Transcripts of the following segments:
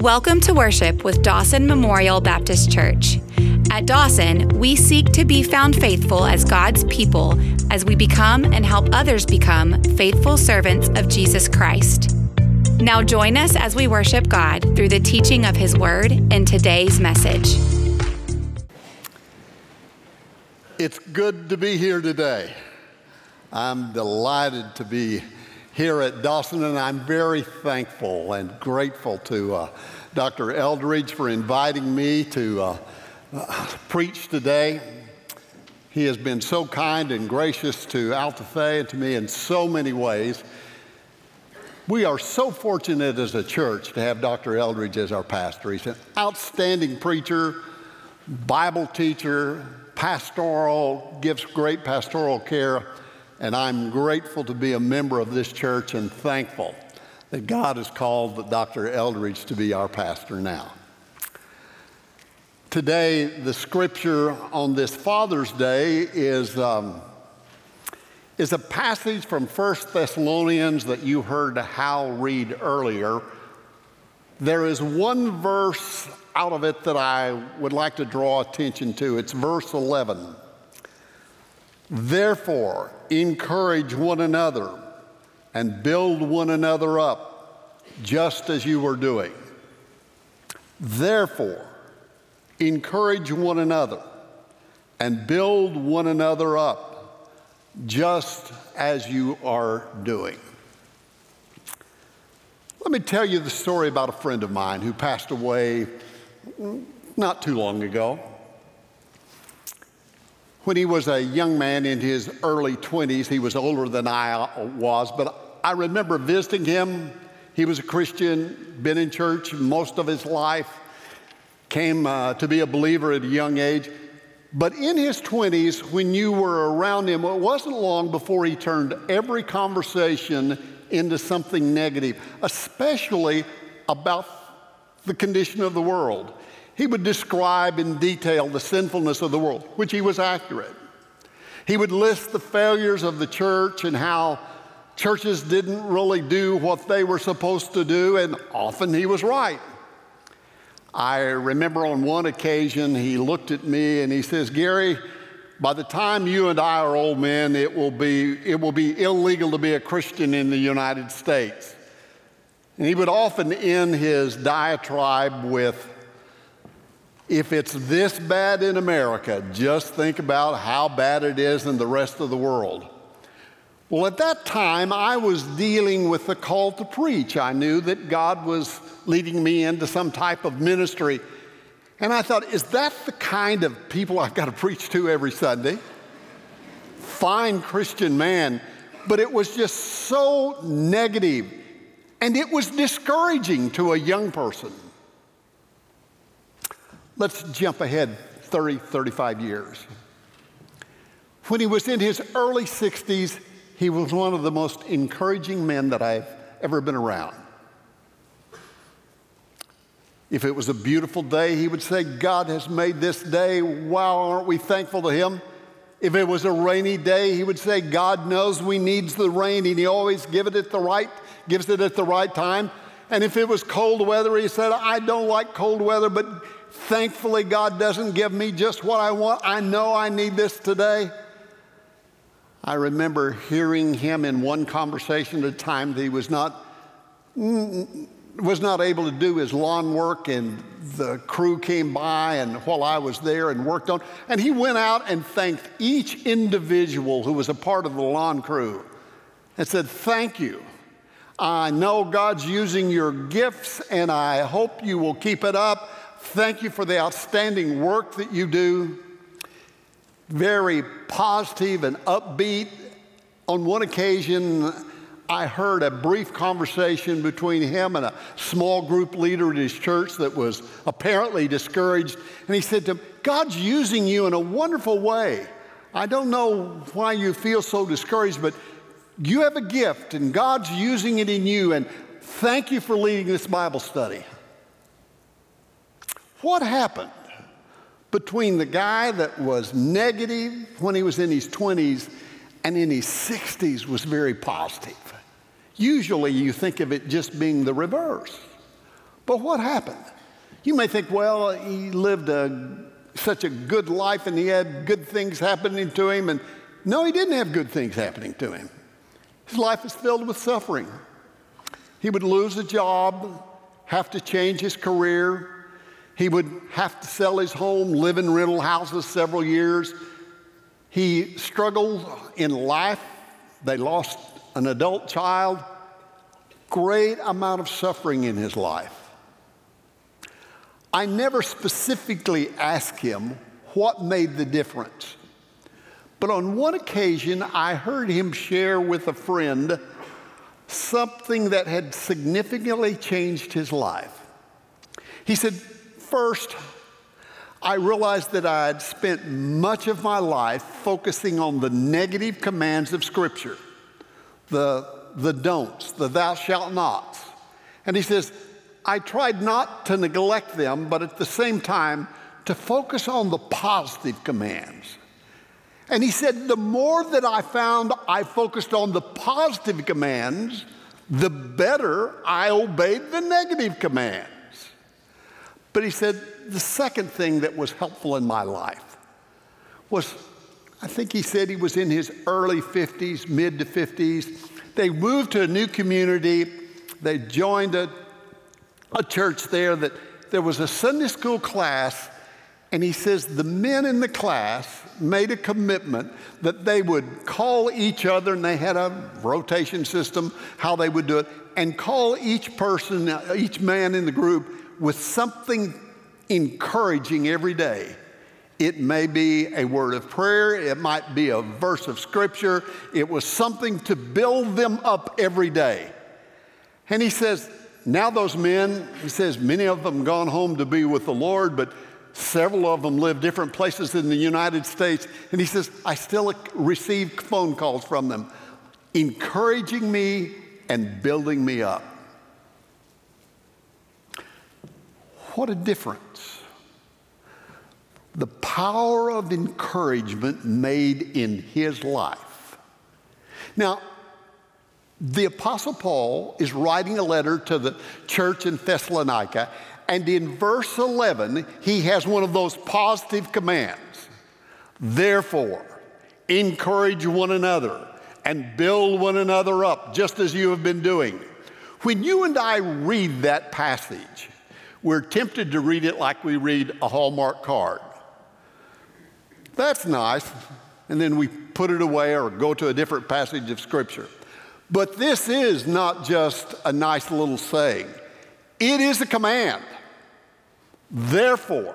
Welcome to worship with Dawson Memorial Baptist Church. At Dawson, we seek to be found faithful as God's people as we become and help others become faithful servants of Jesus Christ. Now, join us as we worship God through the teaching of His Word and today's message. It's good to be here today. I'm delighted to be here at Dawson, and I'm very thankful and grateful to uh, Dr. Eldridge for inviting me to uh, uh, preach today. He has been so kind and gracious to Alta Fe and to me in so many ways. We are so fortunate as a church to have Dr. Eldridge as our pastor. He's an outstanding preacher, Bible teacher, pastoral, gives great pastoral care, and I'm grateful to be a member of this church and thankful that God has called Dr. Eldridge to be our pastor now. Today, the scripture on this Father's Day is, um, is a passage from 1 Thessalonians that you heard Hal read earlier. There is one verse out of it that I would like to draw attention to. It's verse 11. Therefore, encourage one another and build one another up, just as you are doing. Therefore, encourage one another and build one another up, just as you are doing. Let me tell you the story about a friend of mine who passed away not too long ago. When he was a young man in his early 20s, he was older than I was, but I remember visiting him. He was a Christian, been in church most of his life, came uh, to be a believer at a young age. But in his 20s, when you were around him, it wasn't long before he turned every conversation into something negative, especially about the condition of the world. He would describe in detail the sinfulness of the world, which he was accurate. He would list the failures of the church and how churches didn't really do what they were supposed to do, and often he was right. I remember on one occasion he looked at me and he says, Gary, by the time you and I are old men, it will be, it will be illegal to be a Christian in the United States. And he would often end his diatribe with, if it's this bad in America, just think about how bad it is in the rest of the world. Well, at that time, I was dealing with the call to preach. I knew that God was leading me into some type of ministry. And I thought, is that the kind of people I've got to preach to every Sunday? Fine Christian man. But it was just so negative and it was discouraging to a young person. Let's jump ahead 30, 35 years. When he was in his early 60s, he was one of the most encouraging men that I've ever been around. If it was a beautiful day, he would say, God has made this day. Wow, aren't we thankful to him? If it was a rainy day, he would say, God knows we needs the rain, and he always give it at the right gives it at the right time. And if it was cold weather, he said, I don't like cold weather, but thankfully God doesn't give me just what I want. I know I need this today. I remember hearing him in one conversation at a time that he was not was not able to do his lawn work and the crew came by and while I was there and worked on and he went out and thanked each individual who was a part of the lawn crew and said thank you I know God's using your gifts, and I hope you will keep it up. Thank you for the outstanding work that you do. Very positive and upbeat. On one occasion, I heard a brief conversation between him and a small group leader in his church that was apparently discouraged. And he said to him, God's using you in a wonderful way. I don't know why you feel so discouraged, but you have a gift and God's using it in you, and thank you for leading this Bible study. What happened between the guy that was negative when he was in his 20s and in his 60s was very positive? Usually you think of it just being the reverse. But what happened? You may think, well, he lived a, such a good life and he had good things happening to him. And no, he didn't have good things happening to him. His life is filled with suffering. He would lose a job, have to change his career. He would have to sell his home, live in rental houses several years. He struggled in life. They lost an adult child. Great amount of suffering in his life. I never specifically asked him what made the difference. But on one occasion, I heard him share with a friend something that had significantly changed his life. He said, First, I realized that I had spent much of my life focusing on the negative commands of Scripture, the, the don'ts, the thou shalt nots. And he says, I tried not to neglect them, but at the same time to focus on the positive commands. And he said, the more that I found I focused on the positive commands, the better I obeyed the negative commands. But he said, the second thing that was helpful in my life was, I think he said he was in his early 50s, mid to 50s. They moved to a new community. They joined a, a church there that there was a Sunday school class and he says the men in the class made a commitment that they would call each other, and they had a rotation system, how they would do it, and call each person, each man in the group with something encouraging every day. It may be a word of prayer, it might be a verse of scripture. It was something to build them up every day. And he says, now those men, he says, many of them gone home to be with the Lord, but Several of them live different places in the United States. And he says, I still receive phone calls from them, encouraging me and building me up. What a difference. The power of encouragement made in his life. Now, the Apostle Paul is writing a letter to the church in Thessalonica, and in verse 11, he has one of those positive commands. Therefore, encourage one another and build one another up, just as you have been doing. When you and I read that passage, we're tempted to read it like we read a Hallmark card. That's nice. And then we put it away or go to a different passage of Scripture. But this is not just a nice little saying, it is a command. Therefore,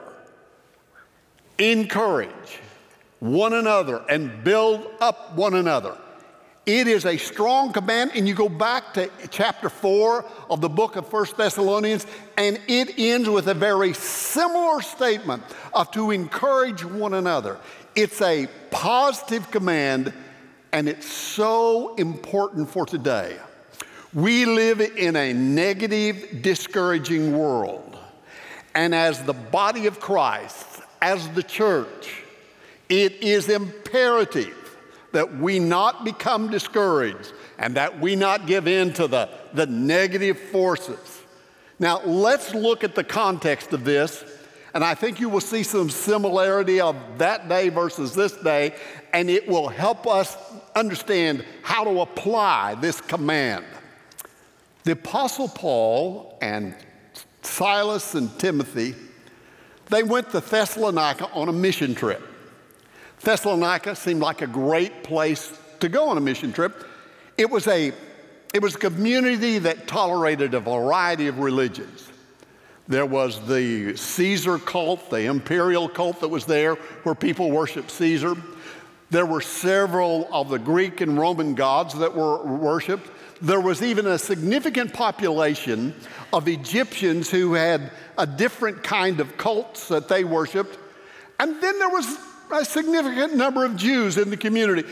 encourage one another and build up one another. It is a strong command, and you go back to chapter 4 of the book of First Thessalonians, and it ends with a very similar statement of to encourage one another. It's a positive command, and it's so important for today. We live in a negative, discouraging world. And as the body of Christ, as the church, it is imperative that we not become discouraged and that we not give in to the, the negative forces. Now, let's look at the context of this, and I think you will see some similarity of that day versus this day, and it will help us understand how to apply this command. The Apostle Paul and Silas and Timothy, they went to Thessalonica on a mission trip. Thessalonica seemed like a great place to go on a mission trip. It was a, it was a community that tolerated a variety of religions. There was the Caesar cult, the imperial cult that was there, where people worshiped Caesar. There were several of the Greek and Roman gods that were worshiped. There was even a significant population of Egyptians who had a different kind of cults that they worshiped. And then there was a significant number of Jews in the community.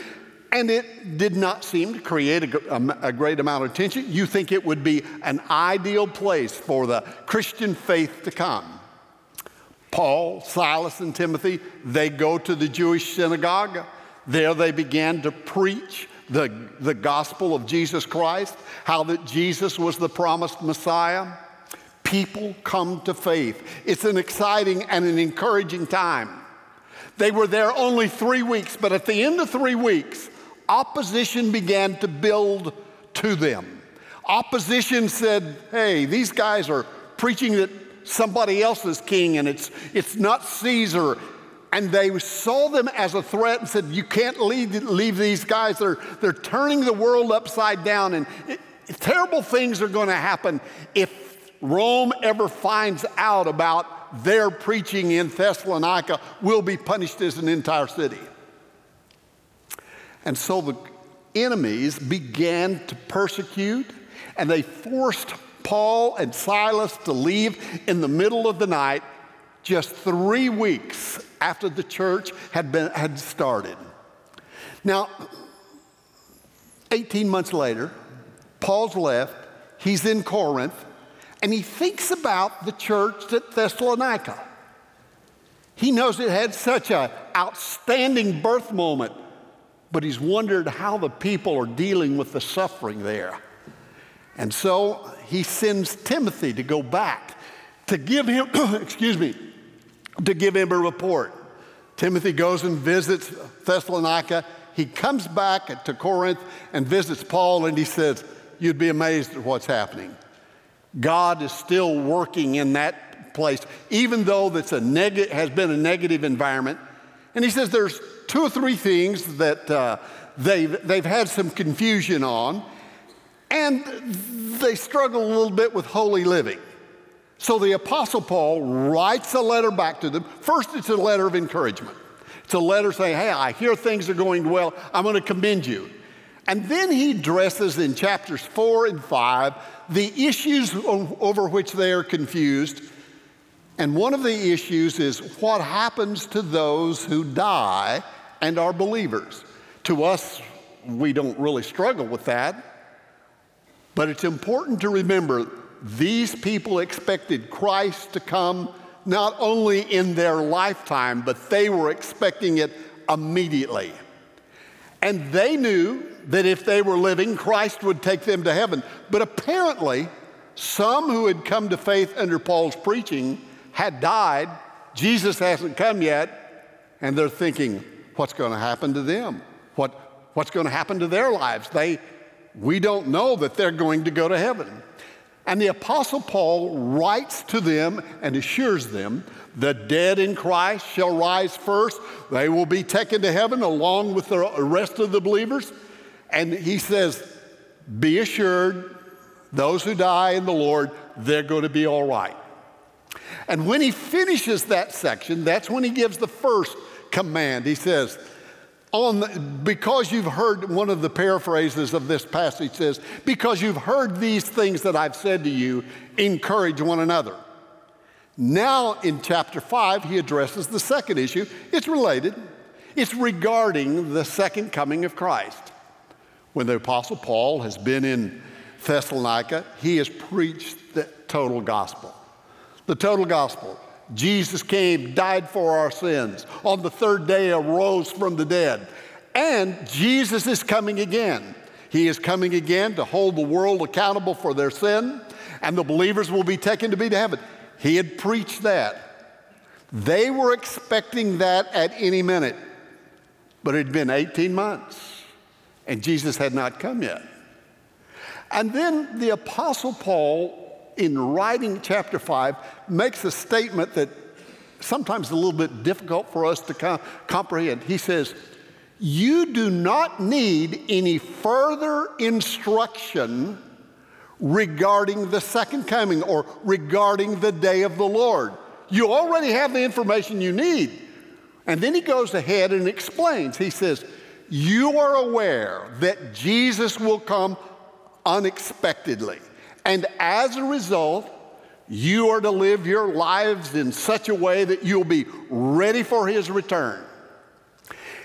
And it did not seem to create a, a, great amount of tension. You think it would be an ideal place for the Christian faith to come. Paul, Silas, and Timothy, they go to the Jewish synagogue. There they began to preach the, the gospel of Jesus Christ, how that Jesus was the promised Messiah. people come to faith. It's an exciting and an encouraging time. They were there only three weeks, but at the end of three weeks, opposition began to build to them. Opposition said, hey, these guys are preaching that somebody else is king and it's, it's not Caesar. And they saw them as a threat and said, You can't leave, leave these guys. They're, they're turning the world upside down. And it, terrible things are going to happen if Rome ever finds out about their preaching in Thessalonica, will be punished as an entire city. And so the enemies began to persecute, and they forced Paul and Silas to leave in the middle of the night just three weeks after the church had, been, had started. Now, 18 months later, Paul's left, he's in Corinth, and he thinks about the church at Thessalonica. He knows it had such an outstanding birth moment, but he's wondered how the people are dealing with the suffering there. And so he sends Timothy to go back to give him, excuse me, to give him a report. Timothy goes and visits Thessalonica. He comes back to Corinth and visits Paul, and he says, You'd be amazed at what's happening. God is still working in that place, even though that's a neg- has been a negative environment. And he says there's two or three things that uh, they've, they've had some confusion on, and they struggle a little bit with holy living. So the Apostle Paul writes a letter back to them. First, it's a letter of encouragement. It's a letter saying, Hey, I hear things are going well. I'm going to commend you. And then he addresses in chapters four and five the issues over which they are confused. And one of the issues is what happens to those who die and are believers. To us, we don't really struggle with that. But it's important to remember these people expected Christ to come not only in their lifetime, but they were expecting it immediately. And they knew that if they were living, Christ would take them to heaven. But apparently, some who had come to faith under Paul's preaching had died. Jesus hasn't come yet. And they're thinking, what's going to happen to them? What, what's going to happen to their lives? They, we don't know that they're going to go to heaven. And the Apostle Paul writes to them and assures them the dead in Christ shall rise first. They will be taken to heaven along with the rest of the believers. And he says, Be assured, those who die in the Lord, they're going to be all right. And when he finishes that section, that's when he gives the first command. He says, on the, because you've heard one of the paraphrases of this passage says, because you've heard these things that I've said to you, encourage one another. Now, in chapter 5, he addresses the second issue. It's related, it's regarding the second coming of Christ. When the Apostle Paul has been in Thessalonica, he has preached the total gospel. The total gospel. Jesus came, died for our sins. On the third day, arose from the dead. And Jesus is coming again. He is coming again to hold the world accountable for their sin, and the believers will be taken to be to heaven. He had preached that. They were expecting that at any minute, but it had been 18 months, and Jesus had not come yet. And then the Apostle Paul in writing chapter 5, makes a statement that sometimes a little bit difficult for us to com- comprehend. He says, You do not need any further instruction regarding the second coming or regarding the day of the Lord. You already have the information you need. And then he goes ahead and explains. He says, You are aware that Jesus will come unexpectedly. And as a result, you are to live your lives in such a way that you'll be ready for his return.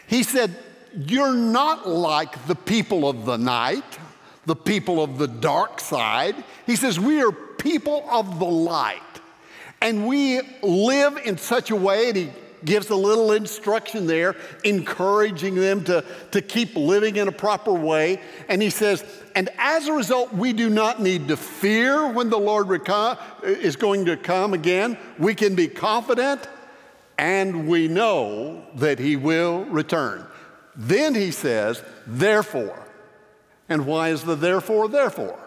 He said, You're not like the people of the night, the people of the dark side. He says, We are people of the light. And we live in such a way, and he gives a little instruction there, encouraging them to, to keep living in a proper way. And he says, and as a result, we do not need to fear when the Lord reco- is going to come again. We can be confident and we know that he will return. Then he says, therefore. And why is the therefore, therefore?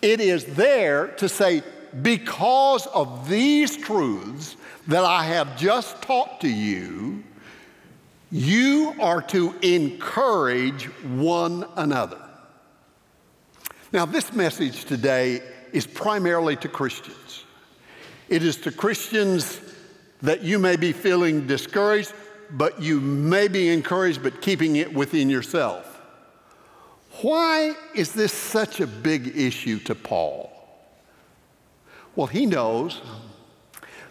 It is there to say, because of these truths that I have just taught to you, you are to encourage one another. Now, this message today is primarily to Christians. It is to Christians that you may be feeling discouraged, but you may be encouraged, but keeping it within yourself. Why is this such a big issue to Paul? Well, he knows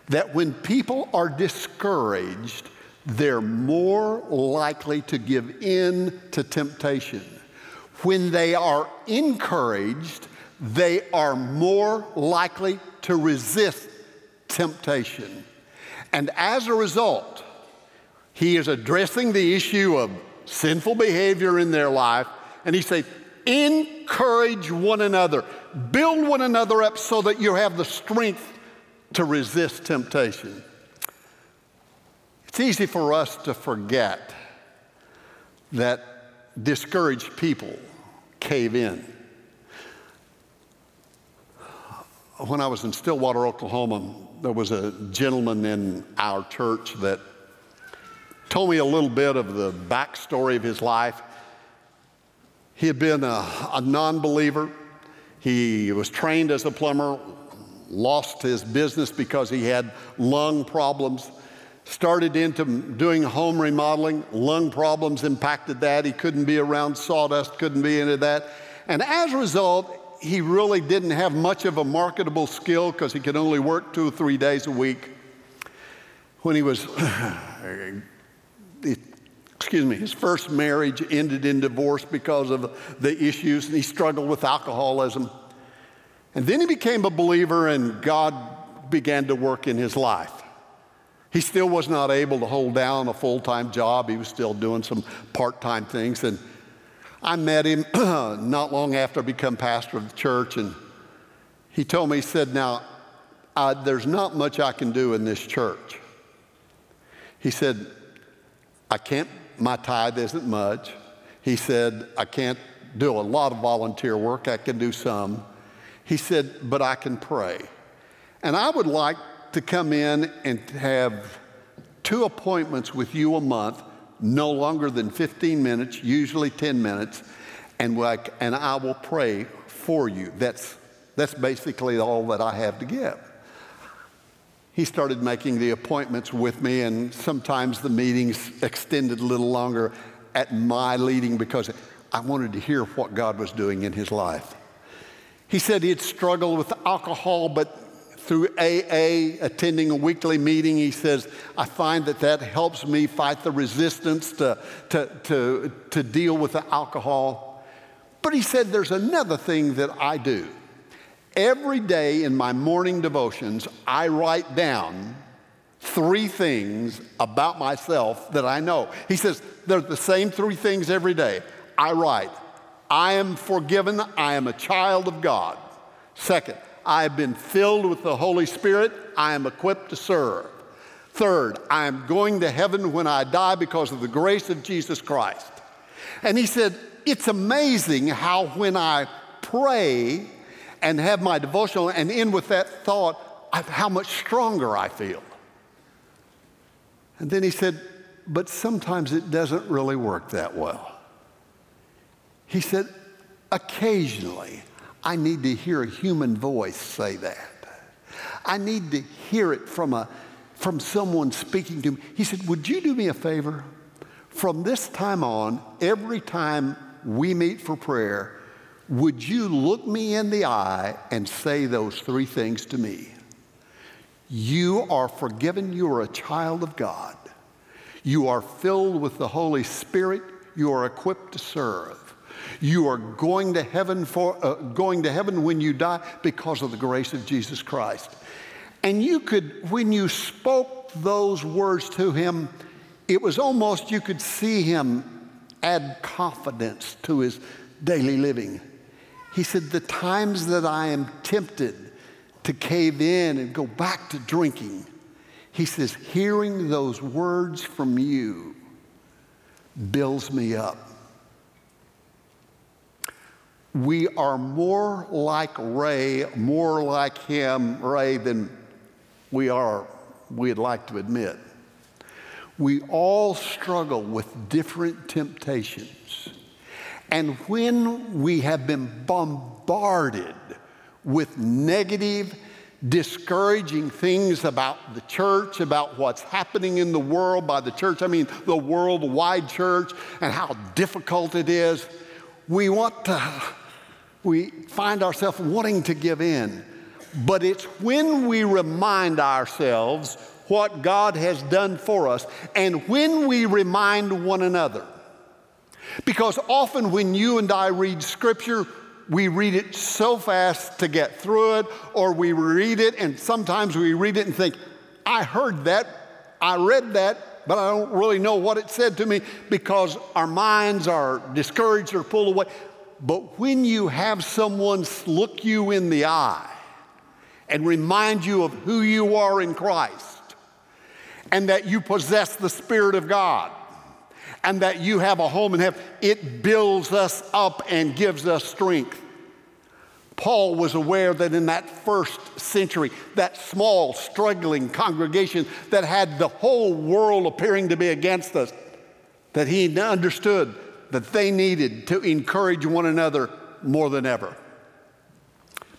that when people are discouraged, they're more likely to give in to temptation. When they are encouraged, they are more likely to resist temptation. And as a result, he is addressing the issue of sinful behavior in their life, and he says, encourage one another, build one another up so that you have the strength to resist temptation. It's easy for us to forget that discouraged people cave in. When I was in Stillwater, Oklahoma, there was a gentleman in our church that told me a little bit of the backstory of his life. He had been a, a non believer. He was trained as a plumber, lost his business because he had lung problems. Started into doing home remodeling. Lung problems impacted that. He couldn't be around sawdust, couldn't be into that. And as a result, he really didn't have much of a marketable skill because he could only work two or three days a week. When he was, excuse me, his first marriage ended in divorce because of the issues, and he struggled with alcoholism. And then he became a believer, and God began to work in his life. He still was not able to hold down a full time job. He was still doing some part time things. And I met him not long after I become pastor of the church. And he told me, he said, Now, uh, there's not much I can do in this church. He said, I can't, my tithe isn't much. He said, I can't do a lot of volunteer work. I can do some. He said, but I can pray. And I would like to come in and have two appointments with you a month, no longer than 15 minutes, usually 10 minutes, and, like, and I will pray for you. That's, that's basically all that I have to give. He started making the appointments with me, and sometimes the meetings extended a little longer at my leading because I wanted to hear what God was doing in his life. He said he had struggled with alcohol, but through AA, attending a weekly meeting, he says, I find that that helps me fight the resistance to, to, to, to deal with the alcohol. But he said, there's another thing that I do. Every day in my morning devotions, I write down three things about myself that I know. He says, they're the same three things every day. I write, I am forgiven, I am a child of God. Second, I have been filled with the Holy Spirit. I am equipped to serve. Third, I am going to heaven when I die because of the grace of Jesus Christ. And he said, It's amazing how when I pray and have my devotional and end with that thought, how much stronger I feel. And then he said, But sometimes it doesn't really work that well. He said, Occasionally, I need to hear a human voice say that. I need to hear it from, a, from someone speaking to me. He said, Would you do me a favor? From this time on, every time we meet for prayer, would you look me in the eye and say those three things to me? You are forgiven, you are a child of God. You are filled with the Holy Spirit, you are equipped to serve. You are going to heaven for uh, going to heaven when you die because of the grace of Jesus Christ. And you could, when you spoke those words to him, it was almost you could see him add confidence to his daily living. He said, The times that I am tempted to cave in and go back to drinking, he says, hearing those words from you builds me up. We are more like Ray, more like him, Ray, than we are, we'd like to admit. We all struggle with different temptations. And when we have been bombarded with negative, discouraging things about the church, about what's happening in the world by the church, I mean the worldwide church, and how difficult it is, we want to, we find ourselves wanting to give in. But it's when we remind ourselves what God has done for us and when we remind one another. Because often when you and I read Scripture, we read it so fast to get through it, or we read it and sometimes we read it and think, I heard that, I read that, but I don't really know what it said to me because our minds are discouraged or pulled away. But when you have someone look you in the eye and remind you of who you are in Christ and that you possess the Spirit of God and that you have a home in heaven, it builds us up and gives us strength. Paul was aware that in that first century, that small, struggling congregation that had the whole world appearing to be against us, that he understood that they needed to encourage one another more than ever.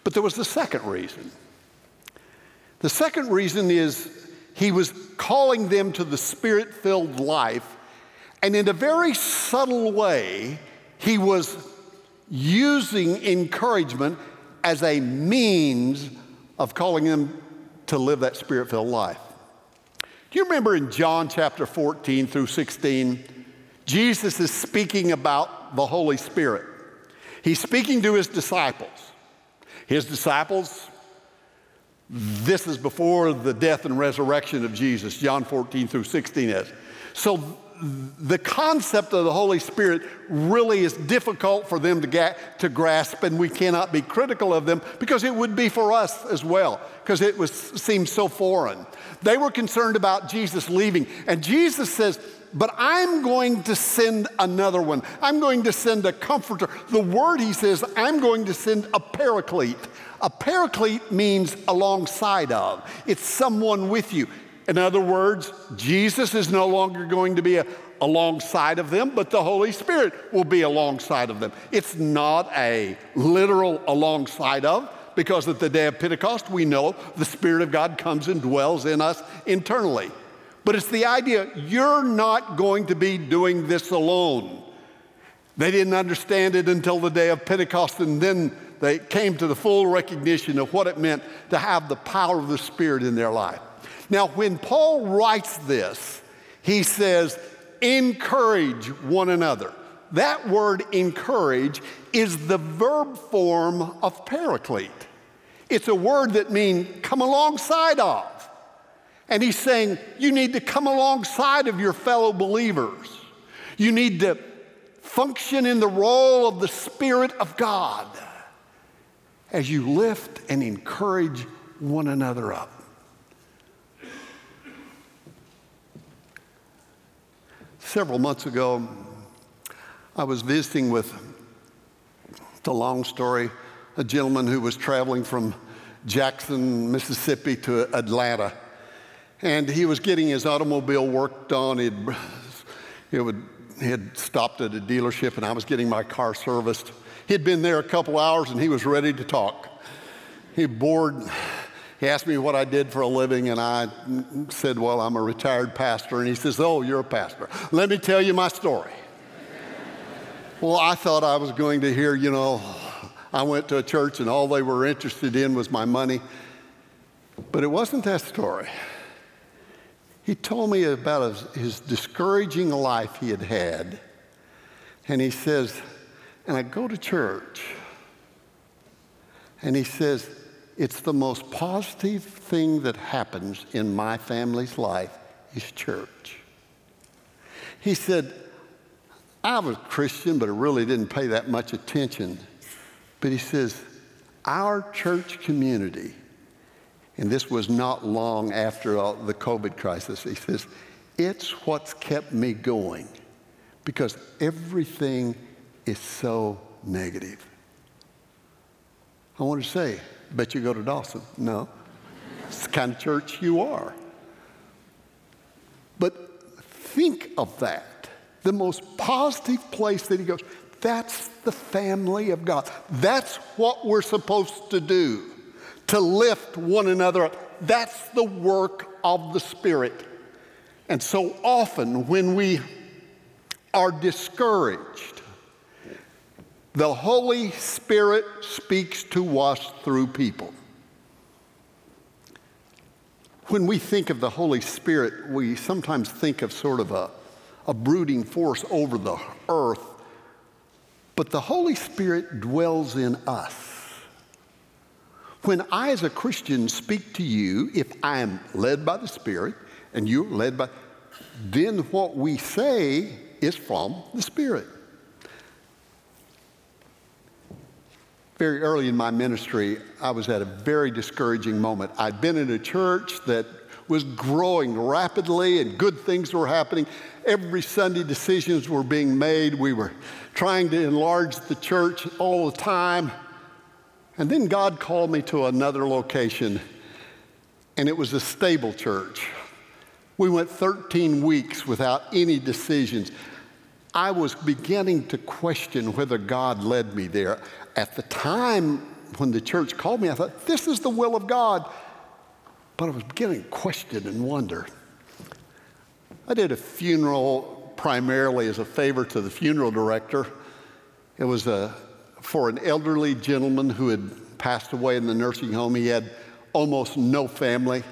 But there was the second reason. The second reason is he was calling them to the spirit filled life, and in a very subtle way, he was using encouragement as a means of calling them to live that spirit filled life. Do you remember in John chapter 14 through 16, Jesus is speaking about the Holy Spirit? He's speaking to his disciples. His disciples, this is before the death and resurrection of Jesus, John 14 through 16 is. So the concept of the Holy Spirit really is difficult for them to, get, to grasp, and we cannot be critical of them because it would be for us as well, because it was, seems so foreign. They were concerned about Jesus leaving, and Jesus says, But I'm going to send another one. I'm going to send a comforter. The word he says, I'm going to send a paraclete. A paraclete means alongside of, it's someone with you. In other words, Jesus is no longer going to be a, alongside of them, but the Holy Spirit will be alongside of them. It's not a literal alongside of, because at the day of Pentecost, we know the Spirit of God comes and dwells in us internally. But it's the idea you're not going to be doing this alone. They didn't understand it until the day of Pentecost, and then they came to the full recognition of what it meant to have the power of the Spirit in their life. Now, when Paul writes this, he says, encourage one another. That word encourage is the verb form of paraclete. It's a word that means come alongside of. And he's saying you need to come alongside of your fellow believers. You need to function in the role of the Spirit of God as you lift and encourage one another up. Several months ago, I was visiting with, it's a long story, a gentleman who was traveling from Jackson, Mississippi to Atlanta. And he was getting his automobile worked on. He'd, would, he had stopped at a dealership, and I was getting my car serviced. He'd been there a couple hours, and he was ready to talk. He bored he asked me what I did for a living, and I said, Well, I'm a retired pastor. And he says, Oh, you're a pastor. Let me tell you my story. well, I thought I was going to hear, you know, I went to a church and all they were interested in was my money. But it wasn't that story. He told me about his, his discouraging life he had had. And he says, and I go to church. And he says, It's the most positive thing that happens in my family's life is church. He said, I was Christian, but I really didn't pay that much attention. But he says, our church community, and this was not long after the COVID crisis, he says, it's what's kept me going because everything is so negative. I want to say, bet you go to Dawson. No, it's the kind of church you are. But think of that. The most positive place that he goes, that's the family of God. That's what we're supposed to do, to lift one another up. That's the work of the Spirit. And so often when we are discouraged, the Holy Spirit speaks to us through people. When we think of the Holy Spirit, we sometimes think of sort of a, a brooding force over the earth, but the Holy Spirit dwells in us. When I, as a Christian, speak to you, if I am led by the Spirit, and you're led by, then what we say is from the Spirit. Very early in my ministry, I was at a very discouraging moment. I'd been in a church that was growing rapidly and good things were happening. Every Sunday, decisions were being made. We were trying to enlarge the church all the time. And then God called me to another location, and it was a stable church. We went 13 weeks without any decisions. I was beginning to question whether God led me there. At the time when the church called me, I thought, this is the will of God. But I was beginning to question and wonder. I did a funeral primarily as a favor to the funeral director. It was a, for an elderly gentleman who had passed away in the nursing home. He had almost no family.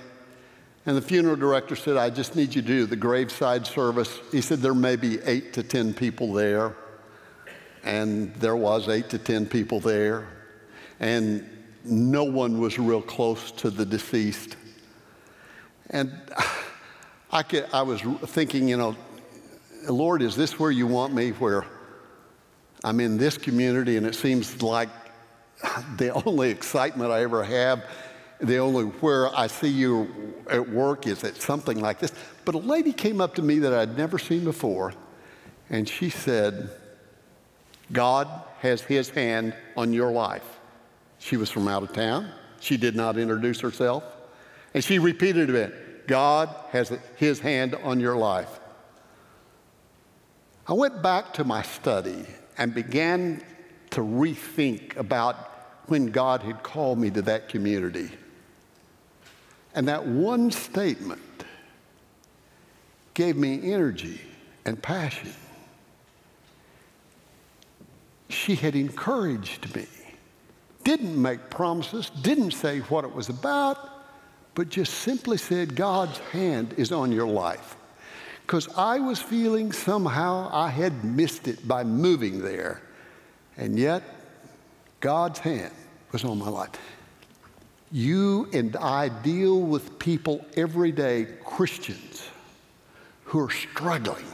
And the funeral director said, I just need you to do the graveside service. He said, there may be eight to 10 people there. And there was eight to 10 people there. And no one was real close to the deceased. And I, could, I was thinking, you know, Lord, is this where you want me? Where I'm in this community and it seems like the only excitement I ever have the only where I see you at work is at something like this. But a lady came up to me that I'd never seen before, and she said, God has his hand on your life. She was from out of town. She did not introduce herself. And she repeated it God has his hand on your life. I went back to my study and began to rethink about when God had called me to that community. And that one statement gave me energy and passion. She had encouraged me, didn't make promises, didn't say what it was about, but just simply said, God's hand is on your life. Because I was feeling somehow I had missed it by moving there. And yet, God's hand was on my life. You and I deal with people every day, Christians, who are struggling.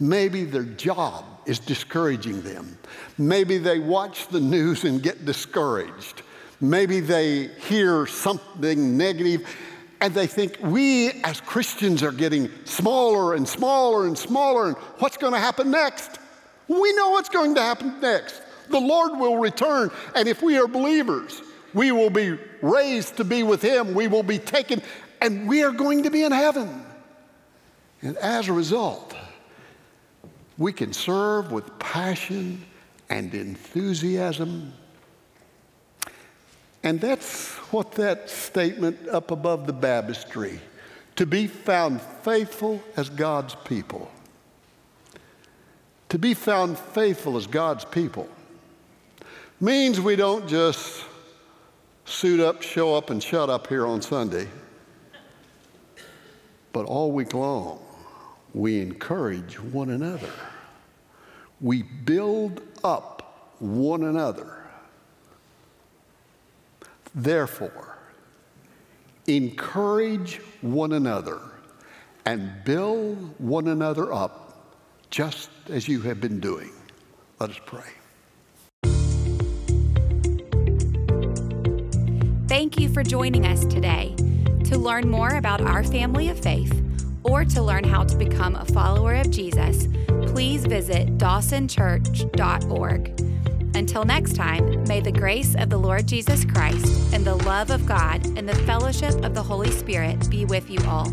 Maybe their job is discouraging them. Maybe they watch the news and get discouraged. Maybe they hear something negative and they think we as Christians are getting smaller and smaller and smaller. And what's going to happen next? We know what's going to happen next. The Lord will return. And if we are believers, we will be raised to be with Him. We will be taken, and we are going to be in heaven. And as a result, we can serve with passion and enthusiasm. And that's what that statement up above the baptistry to be found faithful as God's people. To be found faithful as God's people means we don't just suit up, show up, and shut up here on Sunday. But all week long, we encourage one another. We build up one another. Therefore, encourage one another and build one another up, just as you have been doing. Let us pray. Thank you for joining us today. To learn more about our family of faith or to learn how to become a follower of Jesus, please visit dawsonchurch.org. Until next time, may the grace of the Lord Jesus Christ and the love of God and the fellowship of the Holy Spirit be with you all.